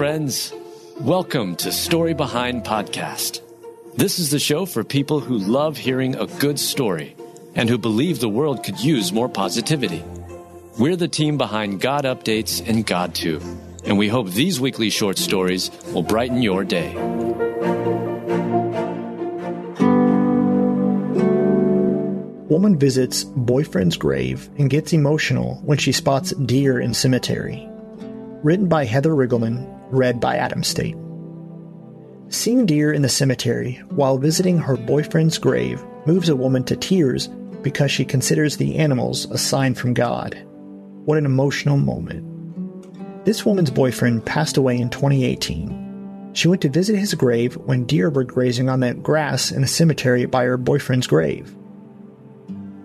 friends. Welcome to Story Behind Podcast. This is the show for people who love hearing a good story and who believe the world could use more positivity. We're the team behind GodUpdates and GodTube, and we hope these weekly short stories will brighten your day. Woman visits boyfriend's grave and gets emotional when she spots deer in cemetery. Written by Heather Riggleman, read by Adam Staten. Seeing deer in the cemetery while visiting her boyfriend's grave moves a woman to tears because she considers the animals a sign from God. What an emotional moment. This woman's boyfriend passed away in 2018. She went to visit his grave when deer were grazing on the grass in the cemetery by her boyfriend's grave.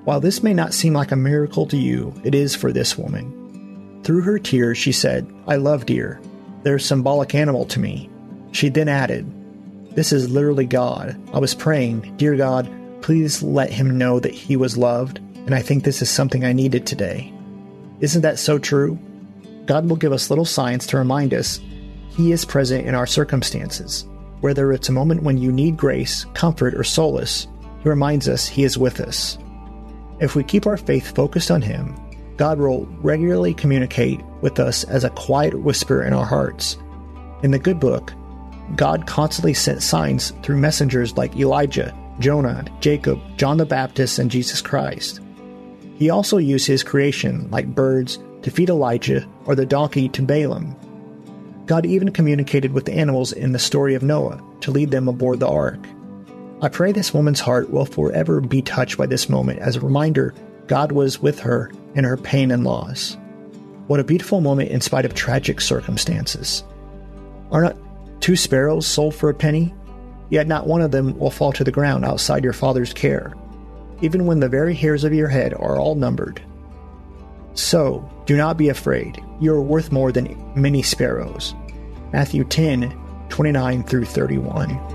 While this may not seem like a miracle to you, it is for this woman. Through her tears, she said, I love deer. They're a symbolic animal to me. She then added, This is literally God. I was praying, Dear God, please let him know that he was loved, and I think this is something I needed today. Isn't that so true? God will give us little signs to remind us He is present in our circumstances. Whether it's a moment when you need grace, comfort, or solace, He reminds us He is with us. If we keep our faith focused on Him, God will regularly communicate with us as a quiet whisper in our hearts. In the good book, God constantly sent signs through messengers like Elijah, Jonah, Jacob, John the Baptist, and Jesus Christ. He also used his creation, like birds, to feed Elijah or the donkey to Balaam. God even communicated with the animals in the story of Noah to lead them aboard the ark. I pray this woman's heart will forever be touched by this moment as a reminder God was with her in her pain and loss. What a beautiful moment in spite of tragic circumstances. Are not two sparrows sold for a penny? Yet not one of them will fall to the ground outside your Father's care, even when the very hairs of your head are all numbered. So, do not be afraid. You are worth more than many sparrows. Matthew 10 29 through 31.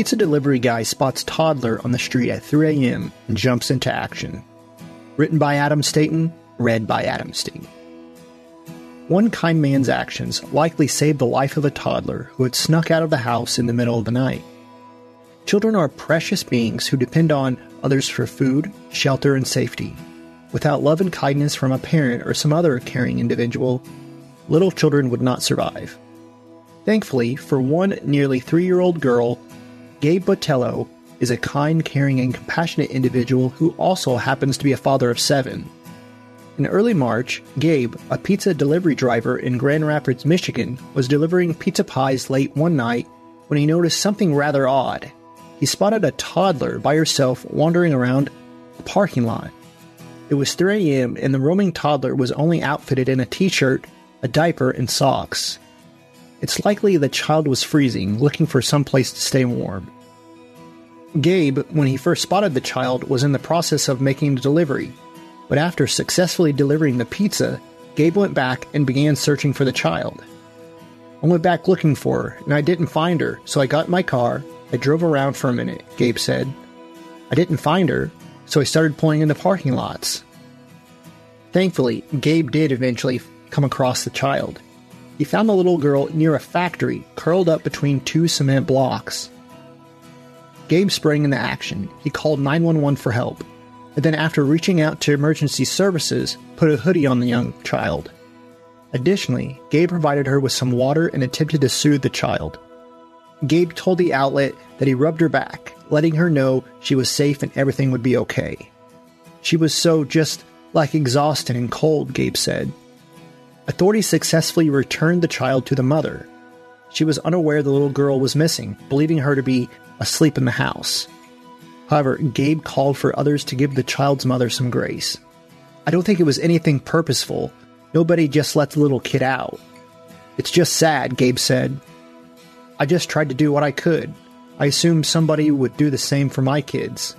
Pizza delivery guy spots toddler on the street at 3 a.m. and jumps into action. Written by Adam Staten, read by Adam Staten. One kind man's actions likely saved the life of a toddler who had snuck out of the house in the middle of the night. Children are precious beings who depend on others for food, shelter, and safety. Without love and kindness from a parent or some other caring individual, little children would not survive. Thankfully, for one nearly three year old girl, Gabe Botello is a kind, caring, and compassionate individual who also happens to be a father of seven. In early March, Gabe, a pizza delivery driver in Grand Rapids, Michigan, was delivering pizza pies late one night when he noticed something rather odd. He spotted a toddler by herself wandering around a parking lot. It was 3 a.m., and the roaming toddler was only outfitted in a t shirt, a diaper, and socks. It's likely the child was freezing, looking for some place to stay warm. Gabe, when he first spotted the child, was in the process of making the delivery, but after successfully delivering the pizza, Gabe went back and began searching for the child. I went back looking for her, and I didn't find her, so I got in my car. I drove around for a minute, Gabe said. I didn't find her, so I started pulling into parking lots. Thankfully, Gabe did eventually come across the child. He found the little girl near a factory, curled up between two cement blocks. Gabe sprang into action. He called 911 for help, and then, after reaching out to emergency services, put a hoodie on the young child. Additionally, Gabe provided her with some water and attempted to soothe the child. Gabe told the outlet that he rubbed her back, letting her know she was safe and everything would be okay. She was so just like exhausted and cold, Gabe said. Authorities successfully returned the child to the mother. She was unaware the little girl was missing, believing her to be asleep in the house. However, Gabe called for others to give the child's mother some grace. I don't think it was anything purposeful. Nobody just let the little kid out. It's just sad, Gabe said. I just tried to do what I could. I assumed somebody would do the same for my kids.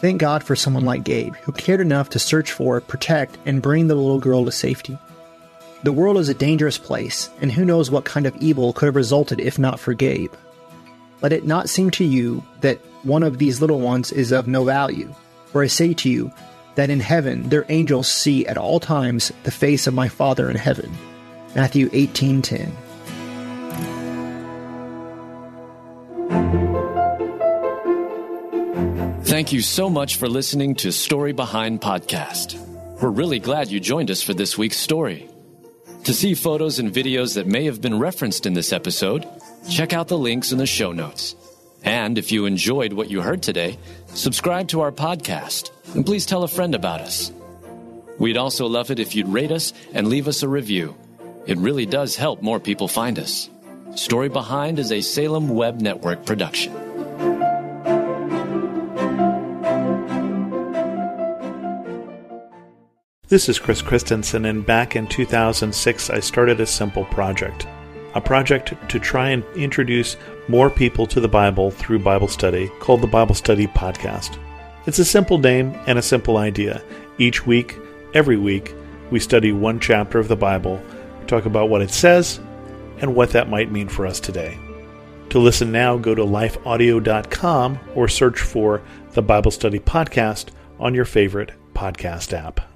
Thank God for someone like Gabe, who cared enough to search for, protect, and bring the little girl to safety. The world is a dangerous place, and who knows what kind of evil could have resulted if not for Gabe. Let it not seem to you that one of these little ones is of no value, for I say to you that in heaven their angels see at all times the face of my Father in heaven. Matthew 18:10. Thank you so much for listening to Story Behind Podcast. We're really glad you joined us for this week's story. To see photos and videos that may have been referenced in this episode, check out the links in the show notes. And if you enjoyed what you heard today, subscribe to our podcast and please tell a friend about us. We'd also love it if you'd rate us and leave us a review. It really does help more people find us. Story Behind is a Salem Web Network production. This is Chris Christensen, and back in 2006, I started a simple project. A project to try and introduce more people to the Bible through Bible study called the Bible Study Podcast. It's a simple name and a simple idea. Each week, every week, we study one chapter of the Bible, talk about what it says, and what that might mean for us today. To listen now, go to lifeaudio.com or search for the Bible Study Podcast on your favorite podcast app.